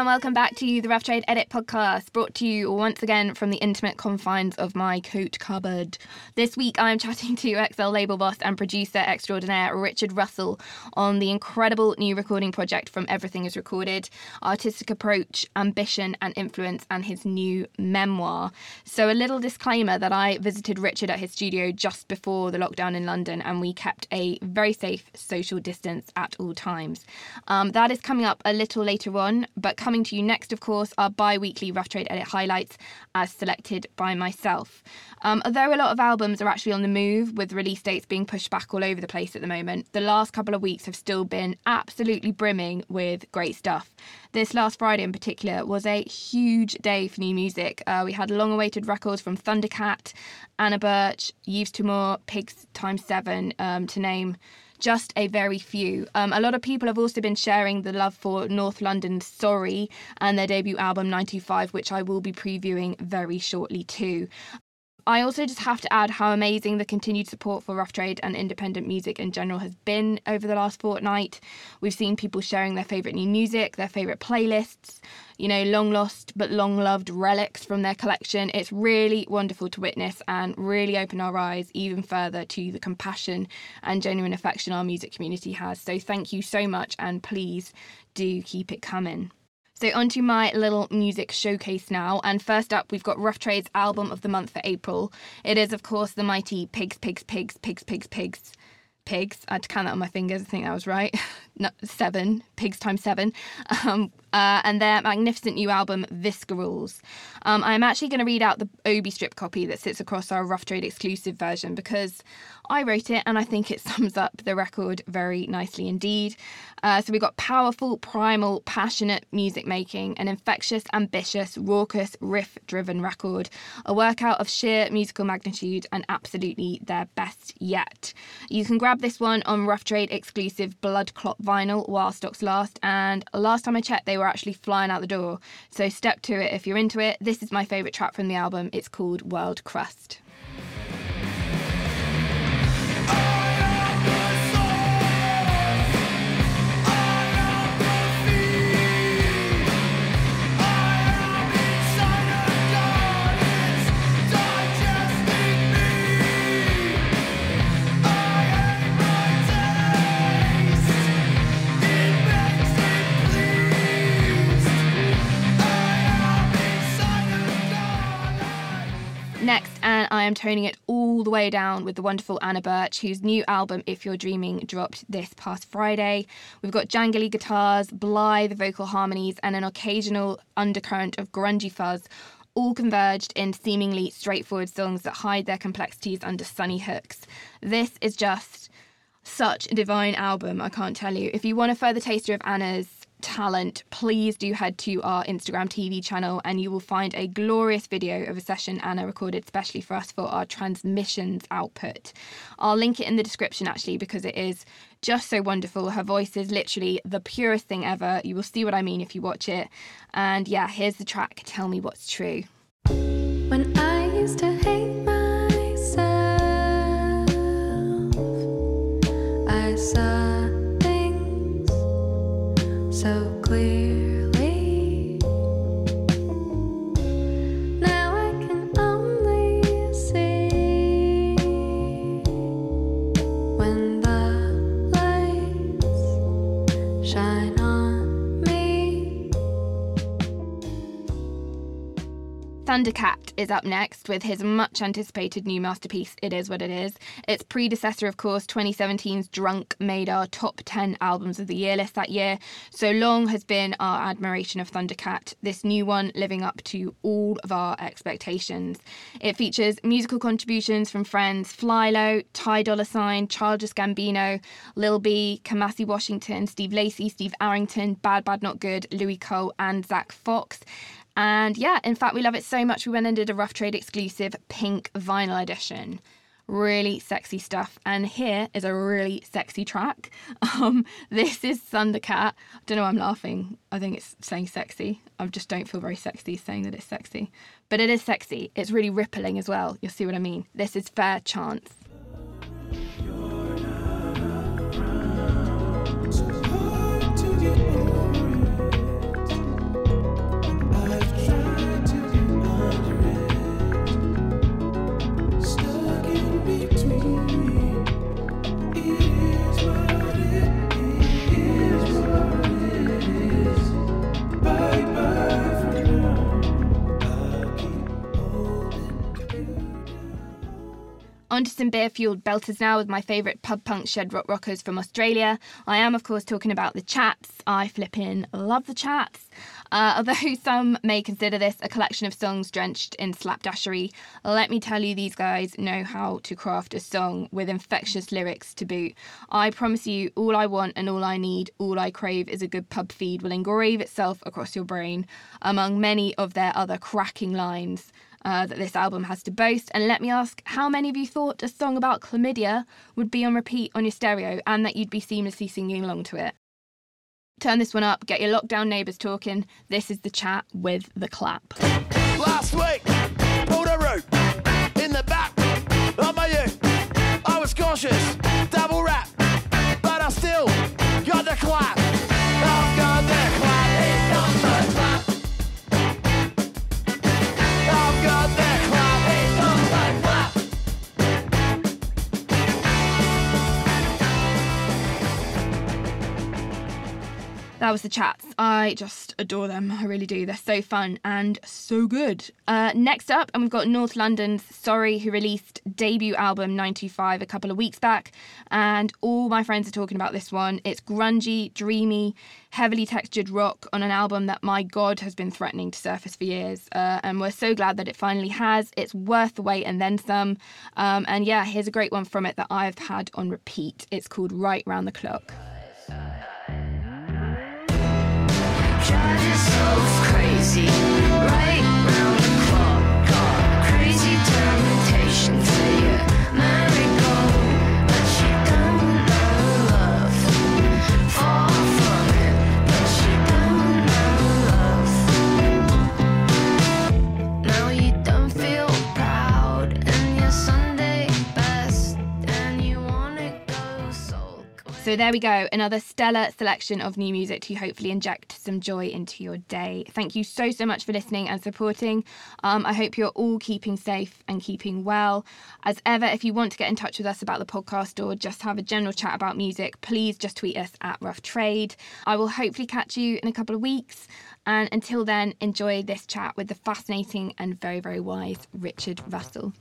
And welcome back to you, the Rough Trade Edit podcast, brought to you once again from the intimate confines of my coat cupboard. This week I'm chatting to XL label boss and producer extraordinaire Richard Russell on the incredible new recording project from Everything is Recorded, artistic approach, ambition and influence, and his new memoir. So, a little disclaimer that I visited Richard at his studio just before the lockdown in London and we kept a very safe social distance at all times. Um, that is coming up a little later on but coming to you next, of course, are bi weekly Rough Trade Edit highlights as selected by myself. Um, although a lot of albums are actually on the move, with release dates being pushed back all over the place at the moment, the last couple of weeks have still been absolutely brimming with great stuff. This last Friday, in particular, was a huge day for new music. Uh, we had long awaited records from Thundercat, Anna Burch, Yves Tumor, Pigs Times Seven, um, to name just a very few. Um, a lot of people have also been sharing the love for North London's Sorry and their debut album 95, which I will be previewing very shortly too. I also just have to add how amazing the continued support for rough trade and independent music in general has been over the last fortnight. We've seen people sharing their favourite new music, their favourite playlists, you know, long lost but long loved relics from their collection. It's really wonderful to witness and really open our eyes even further to the compassion and genuine affection our music community has. So thank you so much and please do keep it coming. So, onto my little music showcase now. And first up, we've got Rough Trade's album of the month for April. It is, of course, the mighty Pigs, Pigs, Pigs, Pigs, Pigs, Pigs. Pigs. I had to count that on my fingers. I think that was right. no, seven. Pigs times seven. Um, uh, and their magnificent new album, Viscerals. Um, I'm actually going to read out the Obi strip copy that sits across our Rough Trade exclusive version because I wrote it and I think it sums up the record very nicely indeed. Uh, so we've got powerful, primal, passionate music making, an infectious, ambitious, raucous, riff driven record, a workout of sheer musical magnitude and absolutely their best yet. You can grab this one on Rough Trade exclusive Blood Clot vinyl while stocks last, and last time I checked, they were actually flying out the door. So step to it if you're into it. This is my favourite track from the album. It's called World Crust. Am toning it all the way down with the wonderful Anna Burch, whose new album, If You're Dreaming, dropped this past Friday. We've got jangly guitars, blithe vocal harmonies, and an occasional undercurrent of grungy fuzz, all converged in seemingly straightforward songs that hide their complexities under sunny hooks. This is just such a divine album, I can't tell you. If you want a further taster of Anna's talent, please do head to our Instagram TV channel and you will find a glorious video of a session Anna recorded specially for us for our transmissions output. I'll link it in the description actually because it is just so wonderful. Her voice is literally the purest thing ever. You will see what I mean if you watch it. And yeah, here's the track Tell Me What's True. Thundercat is up next with his much anticipated new masterpiece, It Is What It Is. Its predecessor, of course, 2017's Drunk, made our top 10 albums of the year list that year. So long has been our admiration of Thundercat, this new one living up to all of our expectations. It features musical contributions from friends Flylo, Ty Dolla Sign, Childish Gambino, Lil B, Kamasi Washington, Steve Lacy, Steve Arrington, Bad Bad Not Good, Louis Cole, and Zach Fox. And yeah, in fact, we love it so much we went and did a Rough Trade exclusive pink vinyl edition. Really sexy stuff. And here is a really sexy track. Um, this is Thundercat. I don't know why I'm laughing. I think it's saying sexy. I just don't feel very sexy saying that it's sexy. But it is sexy. It's really rippling as well. You'll see what I mean. This is Fair Chance. Some beer fueled belters now with my favourite pub punk shed rock rockers from Australia. I am, of course, talking about the Chats. I flip in, love the Chats. Uh, although some may consider this a collection of songs drenched in slapdashery, let me tell you, these guys know how to craft a song with infectious lyrics to boot. I promise you, all I want and all I need, all I crave is a good pub feed will engrave itself across your brain among many of their other cracking lines. Uh, that this album has to boast. And let me ask, how many of you thought a song about chlamydia would be on repeat on your stereo and that you'd be seamlessly singing along to it? Turn this one up, get your lockdown neighbours talking. This is the chat with the clap. Last week, pulled a root in the back of my ute. I was cautious, was the chats. I just adore them. I really do. They're so fun and so good. Uh, next up, and we've got North London's Sorry, who released debut album 925 a couple of weeks back. And all my friends are talking about this one. It's grungy, dreamy, heavily textured rock on an album that, my God, has been threatening to surface for years. Uh, and we're so glad that it finally has. It's worth the wait and then some. Um, and yeah, here's a great one from it that I've had on repeat. It's called Right Round the Clock. Yourself So there we go, another stellar selection of new music to hopefully inject some joy into your day. Thank you so so much for listening and supporting. Um, I hope you're all keeping safe and keeping well. As ever, if you want to get in touch with us about the podcast or just have a general chat about music, please just tweet us at Rough Trade. I will hopefully catch you in a couple of weeks. And until then, enjoy this chat with the fascinating and very very wise Richard Russell.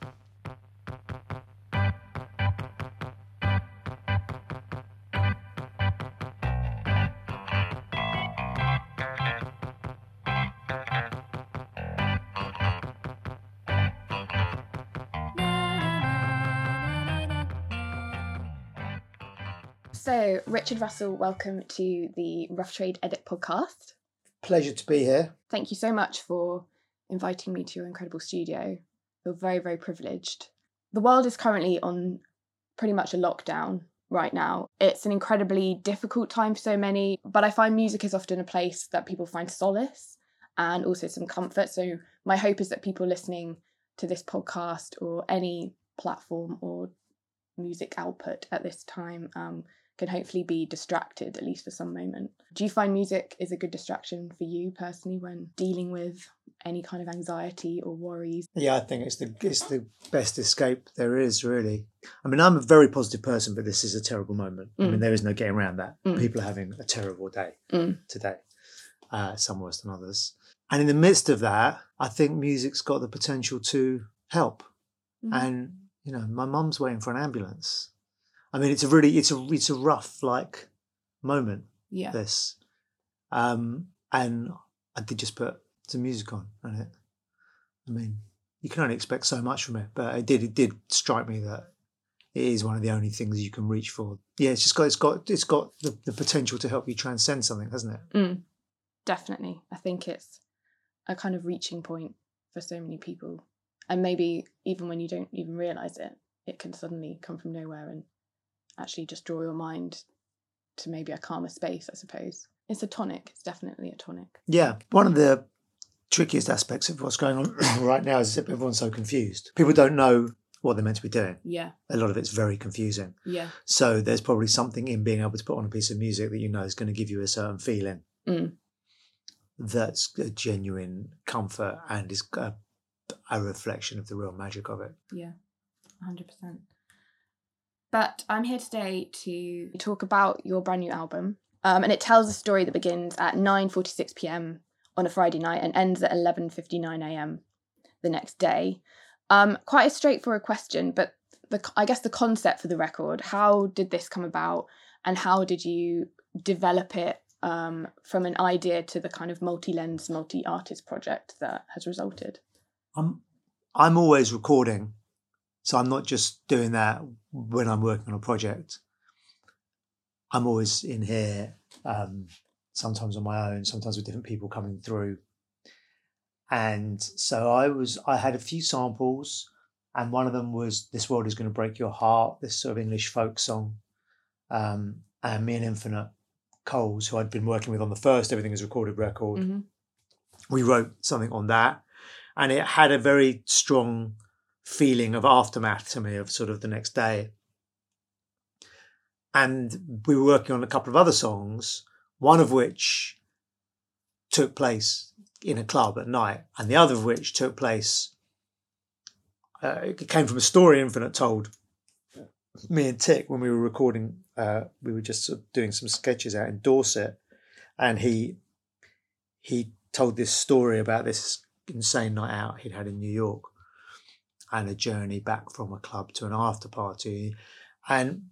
So, Richard Russell, welcome to the Rough Trade Edit podcast. Pleasure to be here. Thank you so much for inviting me to your incredible studio. I feel very, very privileged. The world is currently on pretty much a lockdown right now. It's an incredibly difficult time for so many, but I find music is often a place that people find solace and also some comfort. So, my hope is that people listening to this podcast or any platform or music output at this time um, can hopefully be distracted at least for some moment. Do you find music is a good distraction for you personally when dealing with any kind of anxiety or worries? Yeah, I think it's the it's the best escape there is, really. I mean, I'm a very positive person, but this is a terrible moment. I mean, there is no getting around that. Mm. People are having a terrible day Mm. today, uh, some worse than others. And in the midst of that, I think music's got the potential to help. Mm. And you know, my mum's waiting for an ambulance. I mean, it's a really it's a it's a rough like moment. Yeah. this. Um, and I did just put some music on, and it. I mean, you can only expect so much from it, but it did it did strike me that it is one of the only things you can reach for. Yeah, it's just got it's got it's got the, the potential to help you transcend something, hasn't it? Mm. Definitely. I think it's a kind of reaching point for so many people. And maybe even when you don't even realize it, it can suddenly come from nowhere and actually just draw your mind to maybe a calmer space, I suppose. It's a tonic. It's definitely a tonic. Yeah, one of the trickiest aspects of what's going on right now is that everyone's so confused. People don't know what they're meant to be doing. Yeah. A lot of it's very confusing. Yeah. So there's probably something in being able to put on a piece of music that you know is going to give you a certain feeling Mm. that's a genuine comfort and is a, a reflection of the real magic of it. Yeah, 100%. But I'm here today to talk about your brand new album. Um, and it tells a story that begins at 9:46 p.m. on a Friday night and ends at 11:59 a.m. the next day. Um, quite a straightforward question, but the I guess the concept for the record. How did this come about, and how did you develop it um, from an idea to the kind of multi-lens, multi-artist project that has resulted? I'm I'm always recording, so I'm not just doing that when I'm working on a project. I'm always in here, um, sometimes on my own, sometimes with different people coming through. And so I was I had a few samples, and one of them was "This World Is Going to Break Your Heart," this sort of English folk song. Um, and me and Infinite Coles, who I'd been working with on the first Everything Is Recorded record, Mhm. we wrote something on that and it had a very strong feeling of aftermath to me of sort of the next day. And we were working on a couple of other songs one of which took place in a club at night and the other of which took place uh, it came from a story infinite told me and tick when we were recording uh, we were just sort of doing some sketches out in dorset. And he he told this story about this insane night out he'd had in New York and a journey back from a club to an after party. And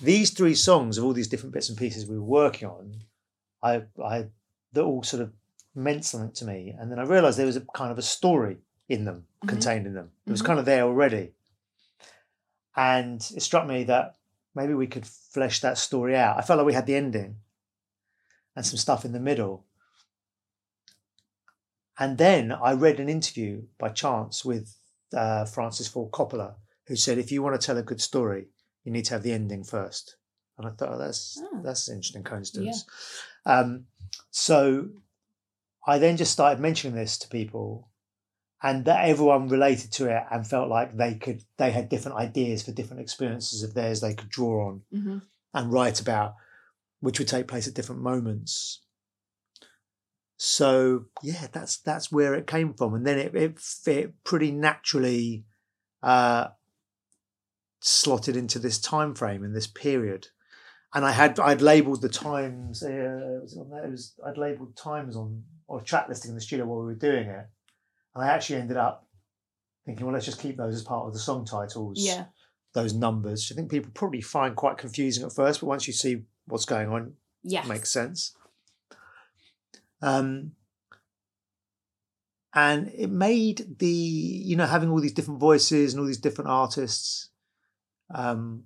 these three songs of all these different bits and pieces we were working on, I, I, they all sort of meant something to me. And then I realized there was a kind of a story in them, Mhm. contained in them. It was Mhm. kind of there already. And it struck me that maybe we could flesh that story out. I felt like we had the ending and some stuff in the middle. And then I read an interview by chance with uh, Francis Ford Coppola, who said, "If you want to tell a good story, you need to have the ending first. And I thought, oh, that's Oh. that's an interesting coincidence. Um, so I then just started mentioning this to people, and that everyone related to it and felt like they could they had different ideas for different experiences of theirs they could draw on Mm-hmm. and write about, which would take place at different moments. So yeah, that's that's where it came from, and then it it fit pretty naturally, uh, slotted into this time frame and this period. And I had I'd labelled the times. Uh, it was on there, it was I'd labelled times on or track listing in the studio while we were doing it, and I actually ended up thinking, well, let's just keep those as part of the song titles Yeah. those numbers. I think people probably find quite confusing at first, but once you see what's going on, yeah, it makes sense. Um, and it made the you know having all these different voices and all these different artists. Um,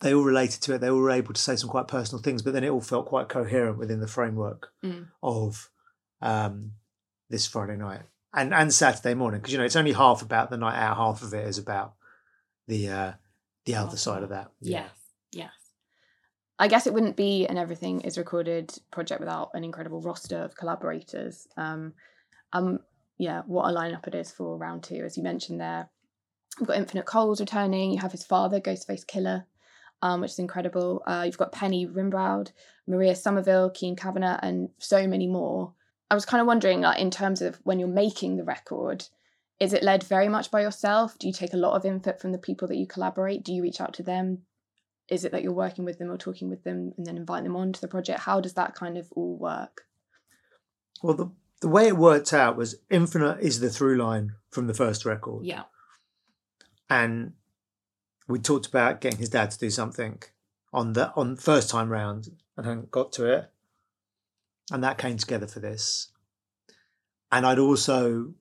they all related to it. They all were able to say some quite personal things, but then it all felt quite coherent within the framework Mm. of um, this Friday night and and Saturday morning because you know it's only half about the night out, half of it is about the uh, the other side of that. Yes. Yes. I guess it wouldn't be an Everything is Recorded project without an incredible roster of collaborators. Um, um, yeah, what a lineup it is for round two, as you mentioned there. You've got Infinite Coles returning. You have his father, Ghostface Killah, um, which is incredible. Uh, you've got Penny Rimbaud, Maria Somerville, Kean Kavanagh, and so many more. I was kind of wondering, like, in terms of when you're making the record, is it led very much by yourself? Do you take a lot of input from the people that you collaborate? Do you reach out to them? Is it that you're working with them or talking with them and then invite them onto the project? How does that kind of all work? Well, the the way it worked out was Infinite is the through line from the first record. Yeah. and we talked about getting his dad to do something on the on first time round and hadn't got to it and that came together for this and i'd also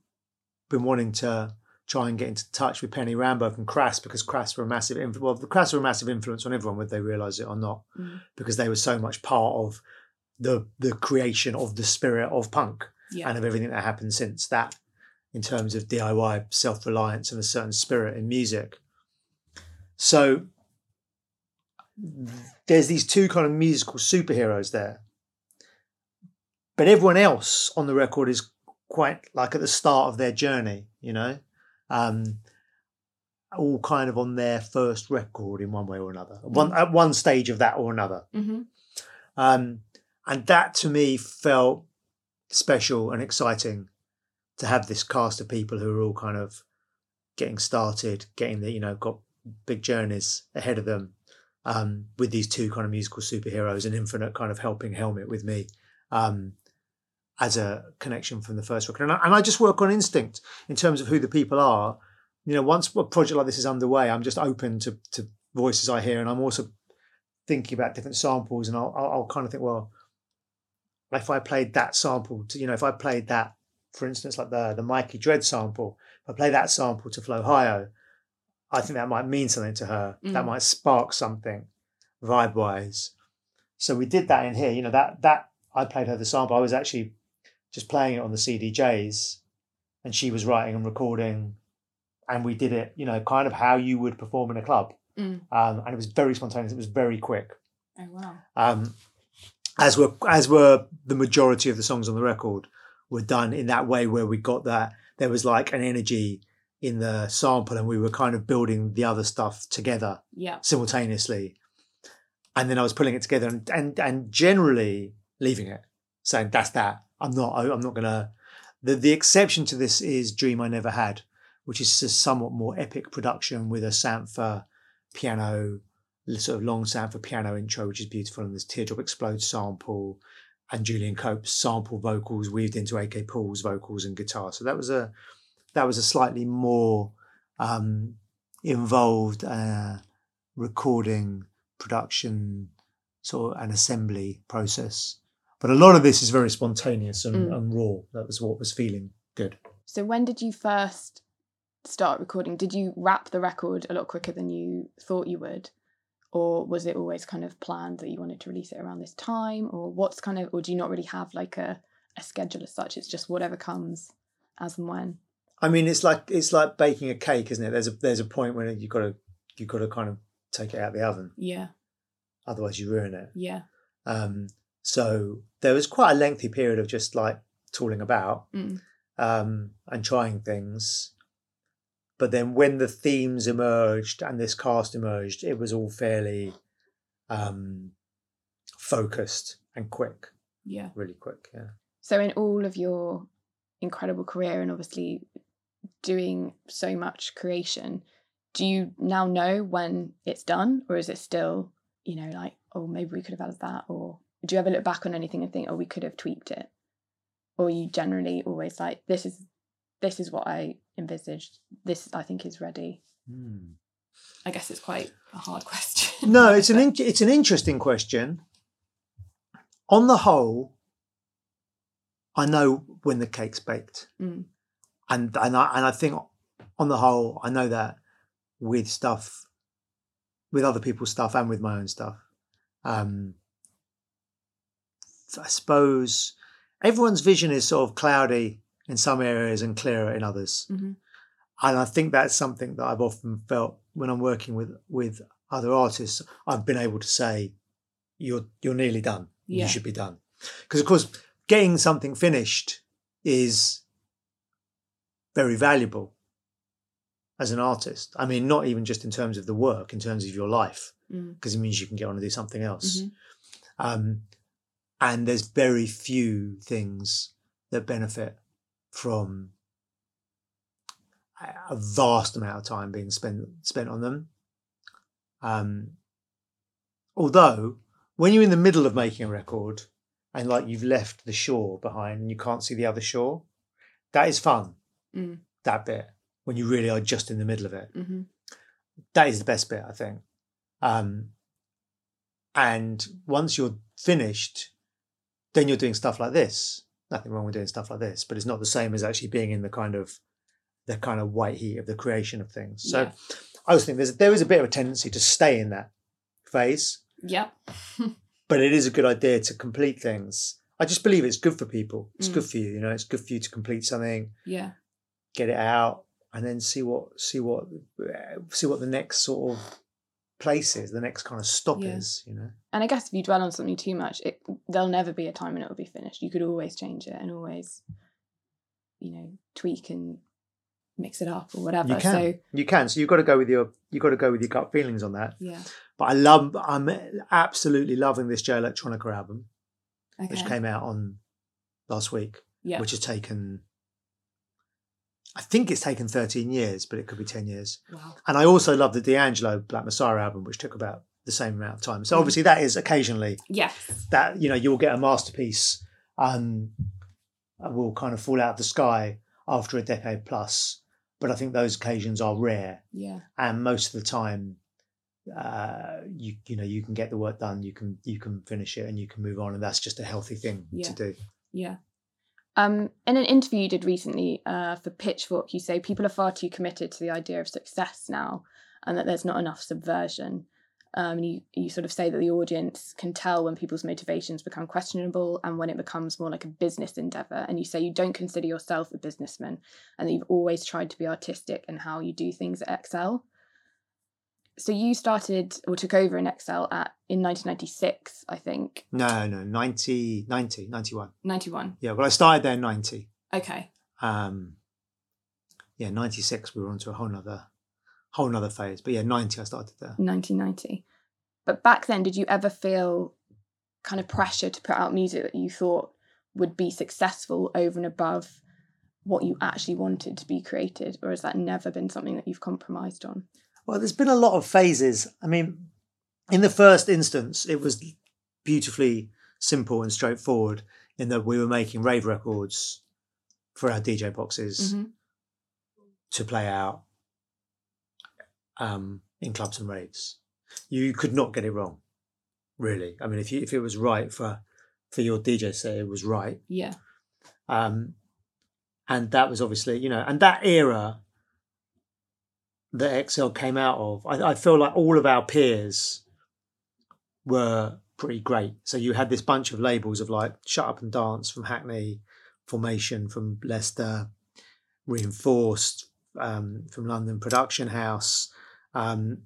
been wanting to try and get into touch with Penny Rimbaud from crass because crass were a massive influence well the crass were a massive influence on everyone whether they realize it or not Mm. because they were so much part of the the creation of the spirit of punk Yeah. and of everything that happened since that in terms of DIY self reliance and a certain spirit in music. So there's these two kind of musical superheroes there. But everyone else on the record is quite like at the start of their journey, you know, um, all kind of on their first record in one way or another, one at one stage of that or another. Mm-hmm. Um, and that to me felt special and exciting to have this cast of people who are all kind of getting started, getting the, you know, got big journeys ahead of them um, with these two kind of musical superheroes and Infinite kind of helping Helmet with me um, as a connection from the first record. And I, and I just work on instinct in terms of who the people are. you know, once a project like this is underway, I'm just open to to voices I hear, and I'm also thinking about different samples, and I'll I'll, I'll kind of think, well, if I played that sample, to, you know, if I played that, for instance, like the the Mikey Dread sample, if I play that sample to Flohio, I think that might mean something to her. That Mm. might spark something, vibe wise. So we did that in here. You know that that I played her the sample. I was actually just playing it on the CDJs, and she was writing and recording, and we did it. You know, kind of how you would perform in a club, Mm. um, and it was very spontaneous. It was very quick. Oh wow. Um, as were as were the majority of the songs on the record were done in that way where we got that there was like an energy in the sample and we were kind of building the other stuff together Yeah. simultaneously and then i was pulling it together and and, and generally leaving it saying that's that i'm not i'm not gonna the, the exception to this is dream i never had which is a somewhat more epic production with a sampler piano sort of long sampler piano intro which is beautiful and there's teardrop explodes sample and julian cope's sample vocals weaved into ak paul's vocals and guitar. So that was a that was a slightly more um involved uh recording production sort of an assembly process but a lot of this is very spontaneous and, Mm. and raw that was what was feeling good So when did you first start recording? Did you wrap the record a lot quicker than you thought you would? Or was it always kind of planned that you wanted to release it around this time? Or what's kind of or do you not really have like a, a schedule as such? It's just whatever comes as and when. I mean, it's like it's like baking a cake, isn't it? There's a there's a point where you've got to you've got to kind of take it out of the oven, Yeah. otherwise you ruin it. Yeah. Um, so there was quite a lengthy period of just like tooling about Mm. um, and trying things. But then when the themes emerged and this cast emerged, it was all fairly um, focused and quick, Yeah. really quick. Yeah. So in all of your incredible career and obviously doing so much creation, do you now know when it's done or is it still, you know, like, oh maybe we could have added that or do you ever look back on anything and think, oh we could have tweaked it? Or you generally always like, this is this is what I envisaged. This I think is ready. I guess it's quite a hard question. no, it's an in- it's an interesting question. On the whole, I know when the cake's baked, Mm. and and I and I think on the whole, I know that with stuff, with other people's stuff, and with my own stuff. Um, I suppose everyone's vision is sort of cloudy in some areas and clearer in others Mhm. and I think that's something that I've often felt when I'm working with with other artists. I've been able to say, "You're you're nearly done. Yeah. You should be done," because of course, getting something finished is very valuable as an artist. I mean, not even just in terms of the work, in terms of your life, Mm. because it means you can get on and do something else. Mhm. Um, and there's very few things that benefit from a- vast amount of time being spent spent on them. Um, although, when you're in the middle of making a record and like you've left the shore behind and you can't see the other shore, that is fun. Mm. That bit when you really are just in the middle of it Mhm. that is the best bit, I think. Um, and once you're finished, then you're doing stuff like this. Nothing wrong with doing stuff like this, but it's not the same as actually being in the kind of the kind of white heat of the creation of things. So Yeah. I was thinking there's there is a bit of a tendency to stay in that phase, Yep. but it is a good idea to complete things. I just believe it's good for people. It's Mm. good for you, you know. It's good for you to complete something, Yeah. get it out, and then see what see what see what the next sort of place is, the next kind of stop Yeah. is, you know. And I guess if you dwell on something too much, it there'll never be a time when it will be finished. You could always change it and always, you know, tweak and mix it up or whatever. You can, So you can. So you've got to go with your you've got to go with your gut feelings on that. yeah, But I love, I'm absolutely loving this Jay Electronica album, okay, which came out on last week, yeah, which has taken, I think it's taken 13 years, but it could be 10 years. wow, And I also love the D'Angelo Black Messiah album, which took about the same amount of time. So Mm. obviously that is occasionally yes, that you know you'll get a masterpiece um will kind of fall out of the sky after a decade plus but I think those occasions are rare, Yeah. and most of the time, uh, you you know you can get the work done, you can you can finish it, and you can move on, and that's just a healthy thing Yeah. to do. Yeah. Um, in an interview you did recently uh, for Pitchfork, you say people are far too committed to the idea of success now, and that there's not enough subversion. Um, you, you sort of say that the audience can tell when people's motivations become questionable and when it becomes more like a business endeavor. And you say you don't consider yourself a businessman and that you've always tried to be artistic in how you do things at XL. So you started or took over in XL at in 1996, I think. No, no, 90, 90, 91. 91. Yeah, well, I started there in 90. Okay. Um, yeah, 96, we were onto a whole nother, whole nother phase. But yeah, 90, I started there. 1990. But back then, did you ever feel kind of pressure to put out music that you thought would be successful over and above what you actually wanted to be created? Or has that never been something that you've compromised on? Well, there's been a lot of phases. I mean, in the first instance, it was beautifully simple and straightforward in that we were making rave records for our DJ boxes to play out um, in clubs and raves. You could not get it wrong, really. I mean, if you, if it was right for for your DJ set, it was right. Yeah. Um, and that was obviously, you know, and that era that XL came out of, I, I feel like all of our peers were pretty great. So you had this bunch of labels of like Shut Up and Dance from Hackney, Formation from Leicester, Reinforced um, from London Production House, um,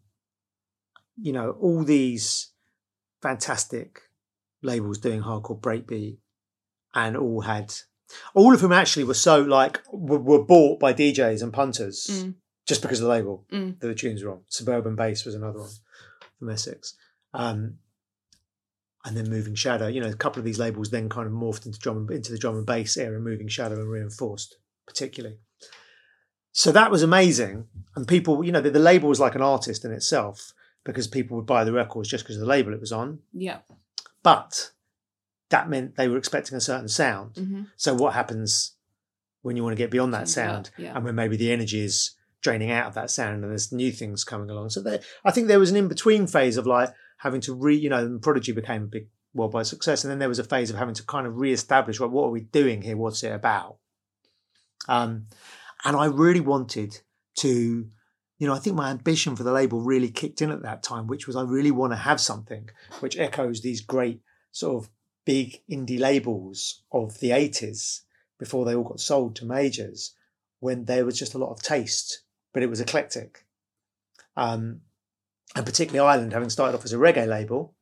you know, all these fantastic labels doing hardcore breakbeat and all had all of whom actually were so like were, were bought by DJs and punters Mm. Just because of the label Mm. that the tunes were on. Suburban Bass was another one from Essex. Um, and then Moving Shadow, you know, a couple of these labels then kind of morphed into drum and, into the drum and bass era, Moving Shadow and Reinforced, particularly. So that was amazing, and people, you know, the, the label was like an artist in itself because people would buy the records just because of the label it was on. Yeah. But that meant they were expecting a certain sound. Mm-hmm. So what happens when you want to get beyond that sound, up, yeah. and when maybe the energy is draining out of that sound, and there's new things coming along? So there, I think there was an in between phase of like having to re, you know, Prodigy became a big worldwide success, and then there was a phase of having to kind of re-establish what what are we doing here? What's it about? Um, and I really wanted to. You know, I think my ambition for the label really kicked in at that time, which was I really want to have something which echoes these great sort of big indie labels of the 80s before they all got sold to majors when there was just a lot of taste, but it was eclectic. Um, and particularly Island, having started off as a reggae label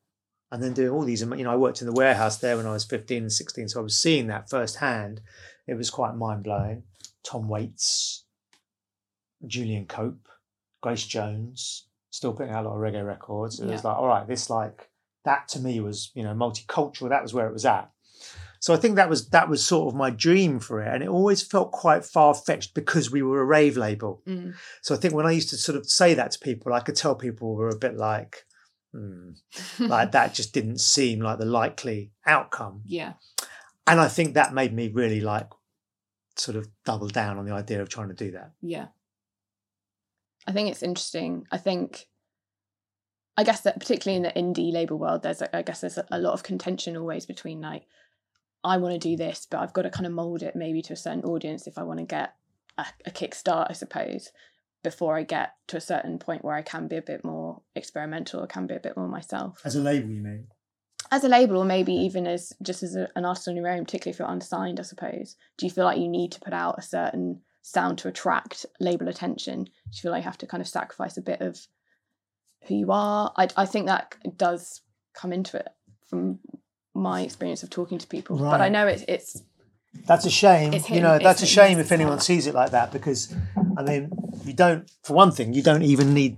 and then doing all these, you know, I worked in the warehouse there when I was 15 and 16, so I was seeing that firsthand. It was quite mind blowing. Tom Waits, Julian Cope, Grace Jones, still putting out a lot of reggae records. It was like, all right, this like that to me was, you know, multicultural. That was where it was at. So I think that was that was sort of my dream for it, and it always felt quite far fetched because we were a rave label. Mm. So I think when I used to sort of say that to people, I could tell people were a bit like, hmm, like that just didn't seem like the likely outcome. yeah. And I think that made me really like sort of double down on the idea of trying to do that. Yeah. I think it's interesting. I think, I guess that particularly in the indie label world, there's, I guess there's a lot of contention always between like, I want to do this, but I've got to kind of mold it maybe to a certain audience if I want to get a, a kickstart, I suppose, before I get to a certain point where I can be a bit more experimental, or can be a bit more myself. As a label, you mean? as a label or maybe even as just as a, an artist on your own particularly if you're unsigned i suppose. Do you feel like you need to put out a certain sound to attract label attention? Do you feel like you have to kind of sacrifice a bit of who you are? I, I think that does come into it from my experience of talking to people but i know it's it's That's a shame. You know, that's a shame if anyone sees it like that because, I mean, you don't, for one thing, you don't even need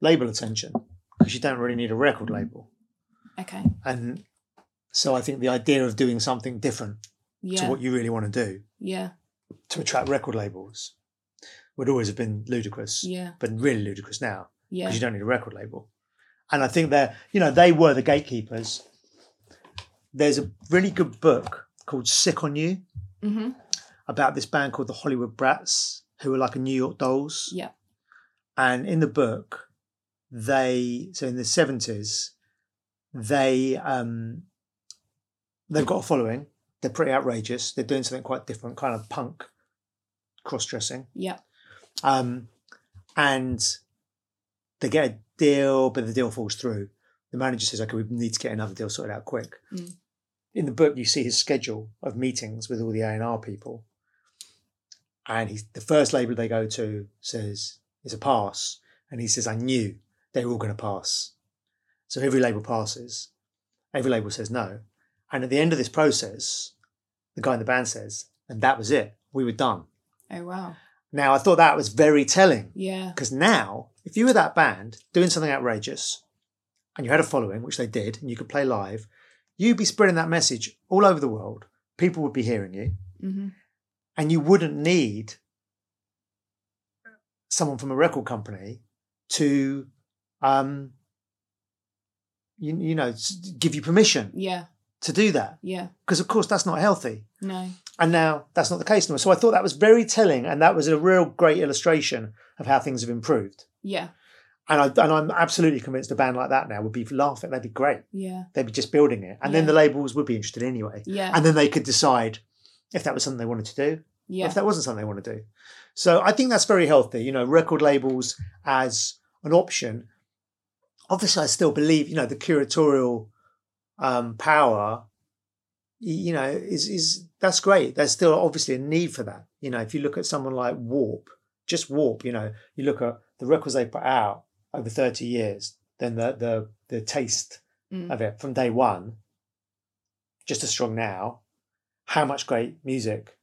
label attention because you don't really need a record label. okay And so I think the idea of doing something different yeah to what you really want to do yeah to attract record labels would always have been ludicrous, yeah but really ludicrous now yeah because you don't need a record label. And I think they're, you know, they were the gatekeepers. There's a really good book called Sick on You mm-hmm. about this band called the Hollywood Brats, who were like a New York Dolls. Yeah. And in the book, they so in the seventies, they um they've got a following. They're pretty outrageous. They're doing something quite different, kind of punk cross dressing. Yeah. Um, and they get a deal, but the deal falls through. The manager says, "Okay, we need to get another deal sorted out quick." Mm. In the book, you see his schedule of meetings with all the A and R people, and he's the first label they go to says it's a pass, and he says, "I knew they were all going to pass." So every label passes, every label says no, and at the end of this process, the guy in the band says, "And that was it. We were done." Oh wow. Now, I thought that was very telling Yeah. because now, if you were that band doing something outrageous and you had a following, which they did, and you could play live, you'd be spreading that message all over the world. People would be hearing you, hmm and you wouldn't need someone from a record company to, um, you, you know, give you permission Yeah. to do that. Yeah. Because, of course, that's not healthy. No. And now that's not the case anymore. So I thought that was very telling, and that was a real great illustration of how things have improved. Yeah. And I and I'm absolutely convinced a band like that now would be laughing. They'd be great. Yeah. They'd be just building it, and then the labels would be interested anyway. Yeah. And then they could decide if that was something they wanted to do, yeah. if that wasn't something they want to do. So I think that's very healthy. You know, record labels as an option. Obviously, I still believe you know the curatorial um, power. You know, is is that's great. There's still obviously a need for that. You know, if you look at someone like Warp, just Warp. You know, you look at the records they put out over 30 years, then the the the taste Mm. of it from day one, just as strong now. How much great music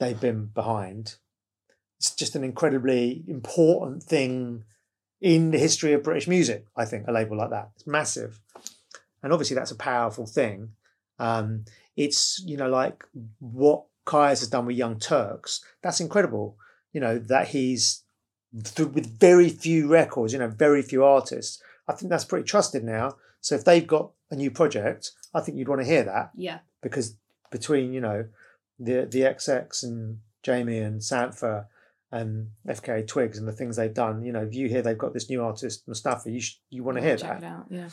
they've been behind. It's just an incredibly important thing in the history of British music. I think a label like that it's massive, and obviously that's a powerful thing. Um, it's you know like what Caius has done with Young Turks. That's incredible. You know that he's th- with very few records. You know, very few artists. I think that's pretty trusted now. So if they've got a new project, I think you'd want to hear that Yeah. because between you know the the XX and Jamie and Sampha and FKA Twigs and the things they've done, you know, if you hear they've got this new artist Mustafa, you sh- you want to hear Check that. it out. Yeah.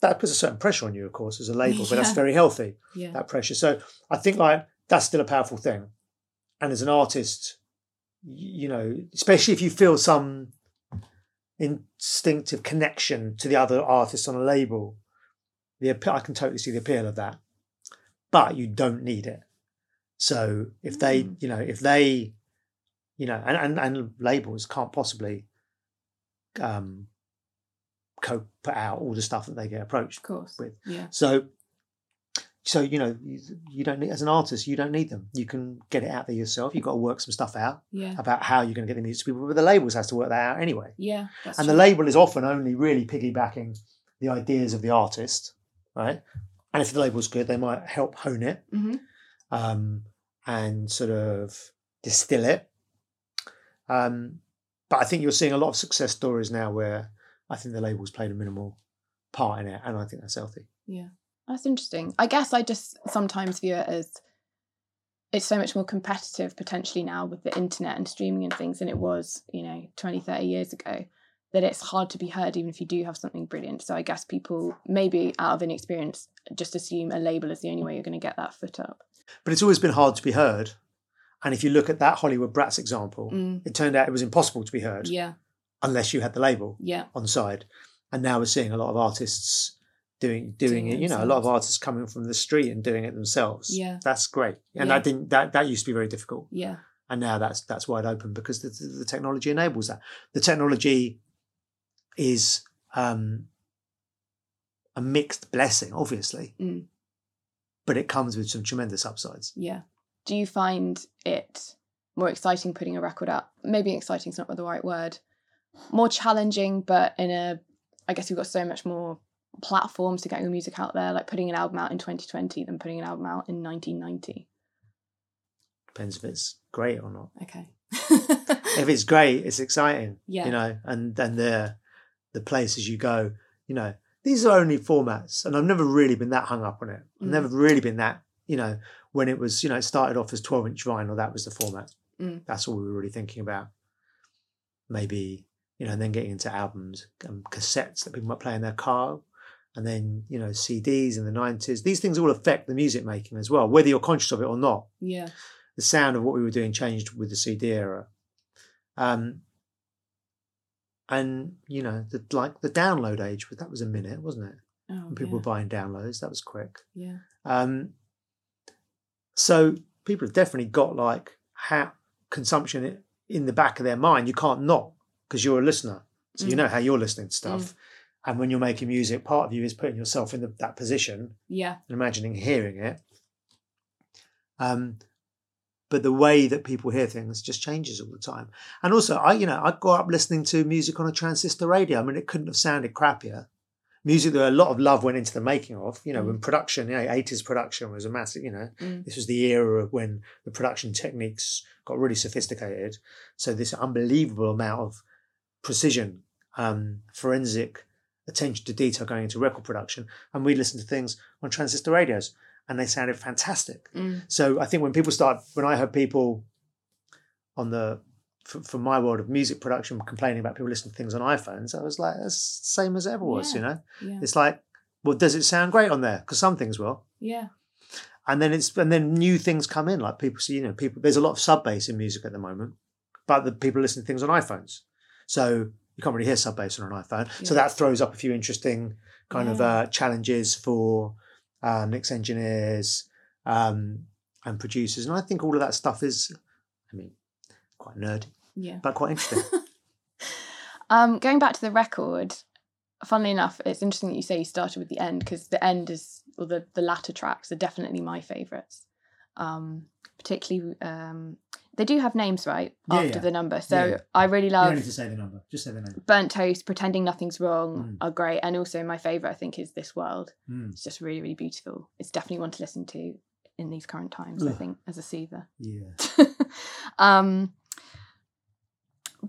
That puts a certain pressure on you, of course, as a label, but that's very healthy. Yeah. That pressure. So I think like that's still a powerful thing. And as an artist, you know, especially if you feel some instinctive connection to the other artists on a label, the I can totally see the appeal of that. But you don't need it. So if they, Mm. you know, if they, you know, and and, and labels can't possibly um co put out all the stuff that they get approached Of course. with. Yeah. So, so you know, you, don't need as an artist, you don't need them. You can get it out there yourself. You've got to work some stuff out Yeah. about how you're going to get the music to people. But the labels has to work that out anyway. Yeah. And the label is often only really piggybacking the ideas of the artist, right? And if the label's good, they might help hone it Mhm. um, and sort of distill it. Um, but I think you're seeing a lot of success stories now where I think the label's played a minimal part in it, and I think that's healthy. Yeah. That's interesting. I guess I just sometimes view it as it's so much more competitive potentially now with the internet and streaming and things than it was, you know, 20, 30 years ago. That it's hard to be heard even if you do have something brilliant. So I guess people maybe out of inexperience just assume a label is the only way you're going to get that foot up. But it's always been hard to be heard. And if you look at that Hollywood Brats example, Mm. it turned out it was impossible to be heard Yeah. unless you had the label Yeah. on the side. And now we're seeing a lot of artists doing doing Doing it. You know, a lot of artists coming from the street and doing it themselves. Yeah. that's great. And Yeah. that didn't that that used to be very difficult. Yeah. And now that's that's wide open because the, the, the technology enables that. The technology is um, a mixed blessing, obviously, Mm. but it comes with some tremendous upsides. Yeah. Do you find it more exciting putting a record out? Maybe exciting is not the right word. More challenging, but in a, I guess we've got so much more platforms to get your music out there, like putting an album out in 2020 than putting an album out in 1990. Depends if it's great or not. Okay. if it's great, it's exciting. Yeah. You know, and then the the places you go, you know, these are only formats, and I've never really been that hung up on it. I've Mm. never really been that, you know, when it was, you know, it started off as twelve inch vinyl, that was the format. Mm. That's all we were really thinking about. Maybe you know, and then getting into albums and cassettes that people might play in their car, and then you know CDs in the nineties. These things all affect the music making as well, whether you're conscious of it or not. Yeah. The sound of what we were doing changed with the CD era. Um, and you know, the like the download age, but that was a minute, wasn't it? Oh, When people yeah. were buying downloads, that was quick. yeah. Um, so people have definitely got like how consumption in the back of their mind. You can't not because you're a listener, so you Mm. know how you're listening to stuff. And when you're making music, part of you is putting yourself in the, that position Yeah. and imagining hearing it. Um, but the way that people hear things just changes all the time. And also, I you know I grew up listening to music on a transistor radio. I mean, it couldn't have sounded crappier. Music that a lot of love went into the making of. You know, Mm. when production, you know, eighties production was a massive. You know, Mm. this was the era of when the production techniques got really sophisticated. So this unbelievable amount of precision, um, forensic attention to detail going into record production, and we listened to things on transistor radios, and they sounded fantastic. Mm. So I think when people start, when I heard people on the from my world of music production complaining about people listening to things on iPhones, I was like, that's the same as it ever was. Yeah. You know, Yeah. it's like, well, does it sound great on there? Because some things will Yeah. and then it's and then new things come in like people see you know people there's a lot of sub bass in music at the moment but the people listen to things on iPhones so you can't really hear sub bass on an iPhone. So that throws up a few interesting kind of uh, challenges for uh, mix engineers um, and producers. And I think all of that stuff is I mean quite nerdy Yeah. but quite interesting. Um, going back to the record, funnily enough, it's interesting that you say you started with the end because the end is, or the, the latter tracks are definitely my favourites. Um, particularly, um, they do have names, right? Yeah, after yeah. the number. So Yeah. I really love You don't need to say the number just say the name Burnt Toast, Pretending Nothing's Wrong Mm. are great. And also, my favourite, I think, is This World. Mm. It's just really, really beautiful. It's definitely one to listen to in these current times, I think, as a soother. yeah um,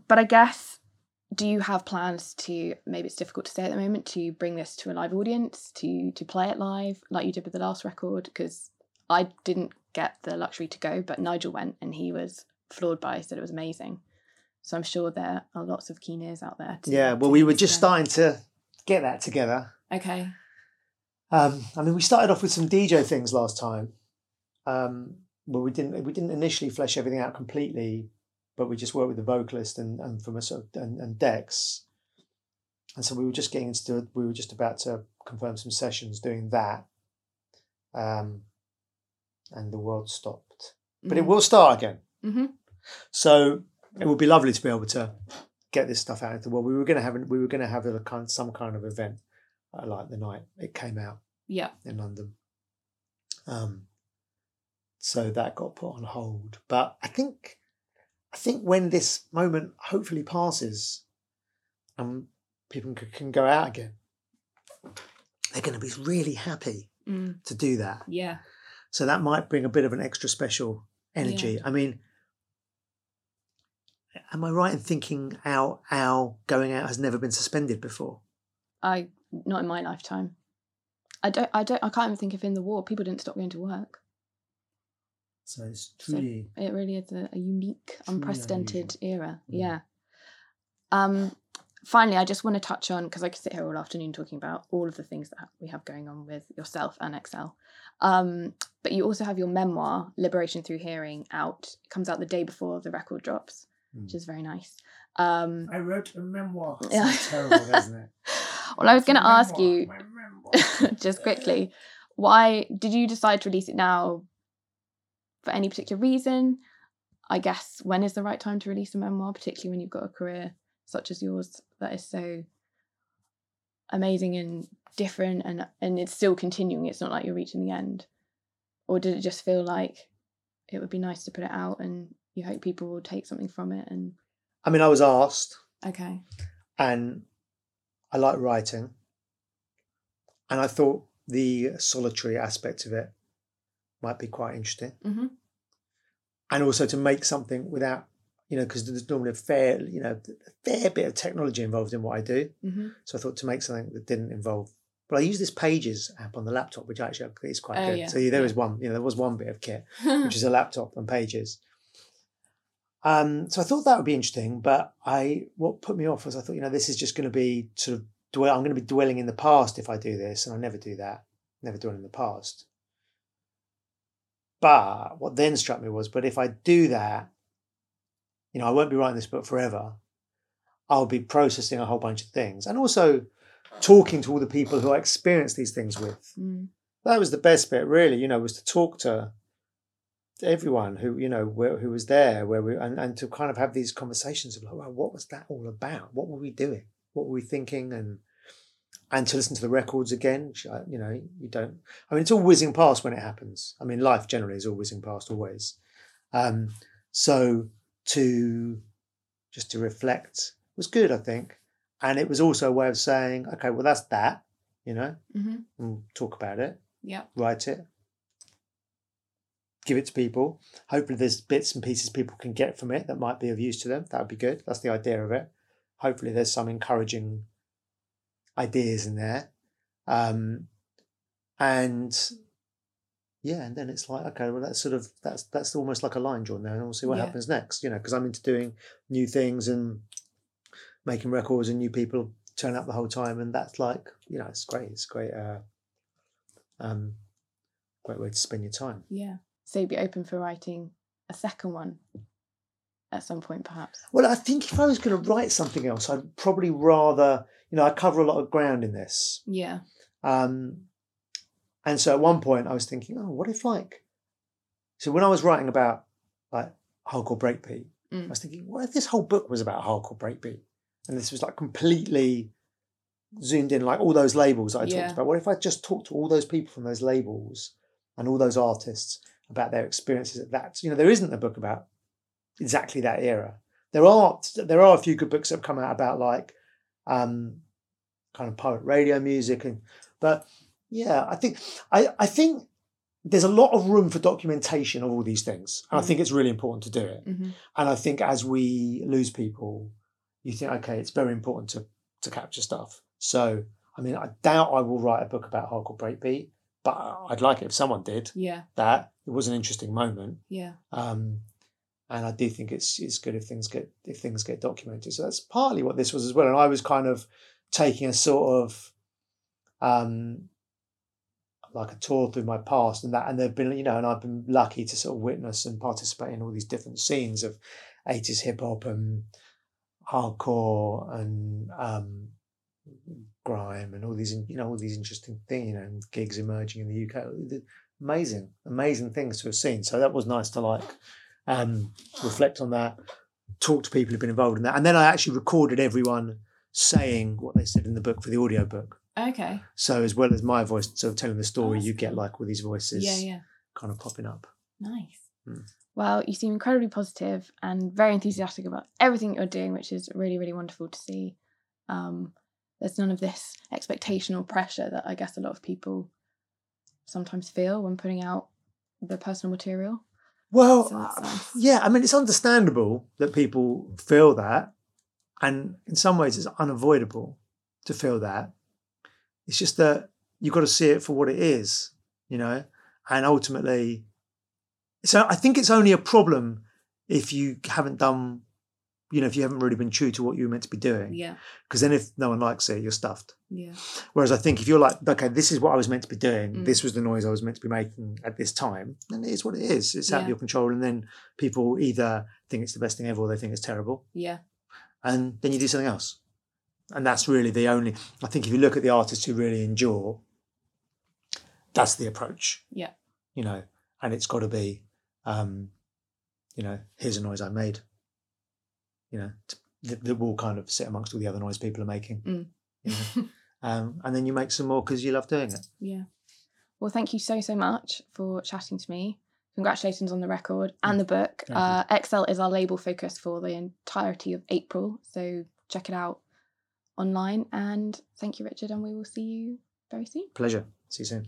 but I guess, do you have plans to? Maybe it's difficult to say at the moment to bring this to a live audience, to to play it live like you did with the last record. Because I didn't get the luxury to go, but Nigel went and he was floored by. it, Said it was amazing. So I'm sure there are lots of keen ears out there. To, yeah well we were just again. starting to get that together Okay. Um, I mean, we started off with some DJ things last time. Um, well, we didn't we didn't initially flesh everything out completely, but we just worked with the vocalist and and from a sort of, and, and Dex, and so we were just getting into we were just about to confirm some sessions doing that, um, and the world stopped, but it will start again. Mm-hmm. So it would be lovely to be able to get this stuff out into the world. We were going to have we were going to have a kind some kind of event uh, like the night it came out Yeah. in London. Um, so that got put on hold. But I think, I think when this moment hopefully passes, and people can, can go out again, they're going to be really happy Mm. to do that. Yeah. So that might bring a bit of an extra special energy. I mean, am I right in thinking our our going out has never been suspended before? I not in my lifetime. I don't. I don't. I can't even think if in the war people didn't stop going to work. So it's So- It really is a, a unique, Truly unprecedented era. Mm. Yeah. Um. Finally, I just want to touch on because I could sit here all afternoon talking about all of the things that we have going on with yourself and XL. Um, but you also have your memoir, Liberation Through Hearing, out. It comes out the day before the record drops, which Mm. is very nice. Um, I wrote a memoir. It's Yeah. terrible, isn't it? well, I was going to ask you just quickly, why did you decide to release it now? For any particular reason? I guess when is the right time to release a memoir, particularly when you've got a career such as yours that is so amazing and different and and it's still continuing. It's not like you're reaching the end. Or did it just feel like it would be nice to put it out and you hope people will take something from it and I mean, I was asked, okay. and I like writing, and I thought the solitary aspect of it might be quite interesting, Mm-hmm. and also to make something without, you know, because there's normally a fair, you know, a fair bit of technology involved in what I do. Mm-hmm. So I thought to make something that didn't involve. But I use this Pages app on the laptop, which actually is quite Oh, good. yeah, So there was one, you know, there was one bit of kit, which is a laptop and Pages. Um, so I thought that would be interesting, but I what put me off was I thought, you know, this is just going to be sort of dwell. I'm going to be dwelling in the past if I do this, and I never do that. Never dwell in the past. But what then struck me was, but if I do that, you know, I won't be writing this book forever. I'll be processing a whole bunch of things, and also talking to all the people who I experienced these things with. Mm. That was the best bit, really. You know, was to talk to everyone who you know where, who was there, where we and, and to kind of have these conversations of like, well, what was that all about? What were we doing? What were we thinking? And and to listen to the records again. uh, You know, you don't. I mean, it's all whizzing past when it happens. I mean, life generally is all whizzing past always. Um, so to just to reflect was good, I think, and it was also a way of saying, okay, well, that's that. You know, hmm and talk about it, Yeah. write it, give it to people. Hopefully, there's bits and pieces people can get from it that might be of use to them. That would be good. That's the idea of it. Hopefully, there's some encouraging ideas in there. Um, and yeah, and then it's like, okay, well, that's sort of that's that's almost like a line drawn there, and we'll see what Yeah. happens next. You know, because I'm into doing new things and making records, and new people turn up the whole time, and that's like, you know, it's great. It's great. Uh, um, great way to spend your time. Yeah. So you'd be open for writing a second one at some point, perhaps. Well, I think if I was going to write something else, I'd probably rather, you know, I cover a lot of ground in this. Yeah. Um, and so at one point I was thinking, oh, what if like, so when I was writing about like hardcore breakbeat, I Mm. was thinking, what if this whole book was about hardcore breakbeat? And this was like completely zoomed in, like all those labels that I Yeah. talked about. What if I just talked to all those people from those labels and all those artists about their experiences at that? You know, there isn't a book about exactly that era. There are there are a few good books that have come out about like um, kind of pirate radio music and but yeah, I think I, I think there's a lot of room for documentation of all these things. And I Mm. think it's really important to do it. hmm And I think as we lose people, you think, okay, it's very important to to capture stuff. So I mean, I doubt I will write a book about hardcore breakbeat, but I'd like it if someone did Yeah. that. It was an interesting moment. Yeah. Um, and I do think it's it's good if things get if things get documented. So that's partly what this was as well. And I was kind of taking a sort of um, like a tour through my past and that, and they've been you know, and I've been lucky to sort of witness and participate in all these different scenes of eighties hip hop and hardcore and um, grime and all these you know all these interesting things you know and gigs emerging in the UK. Amazing, amazing things to have seen. So that was nice to like um, reflect on that, talk to people who've been involved in that, and then I actually recorded everyone saying what they said in the book for the audio book. Okay. So as well as my voice sort of telling the story, you get like all these voices Yeah. Yeah. kind of popping up. Nice. Mm. Well, you seem incredibly positive and very enthusiastic about everything you're doing, which is really, really wonderful to see. Um, there's none of this expectation or pressure that I guess a lot of people sometimes feel when putting out their personal material. Well, So nice. yeah, I mean, it's understandable that people feel that, and in some ways, it's unavoidable to feel that. It's just that you've got to see it for what it is, you know, and ultimately, so I think it's only a problem if you haven't done, you know, if you haven't really been true to what you were meant to be doing. Yeah. Because then, if no one likes it, you're stuffed. Yeah. Whereas I think if you're like, okay, this is what I was meant to be doing, Mm. this was the noise I was meant to be making at this time, then it is what it is. It's out of your control. And then people either think it's the best thing ever or they think it's terrible. Yeah. And then you do something else. And that's really the only, I think if you look at the artists who really endure, that's the approach, Yeah. you know, and it's got to be, um, you know, here's a noise I made, you know, that, that will kind of sit amongst all the other noise people are making, Mm. you know. um, and then you make some more because you love doing it. Yeah. Well, thank you so, so much for chatting to me. Congratulations on the record and the book. Uh, XL is our label focus for the entirety of April. So check it out online. And thank you, Richard. And we will see you very soon. Pleasure. See you soon.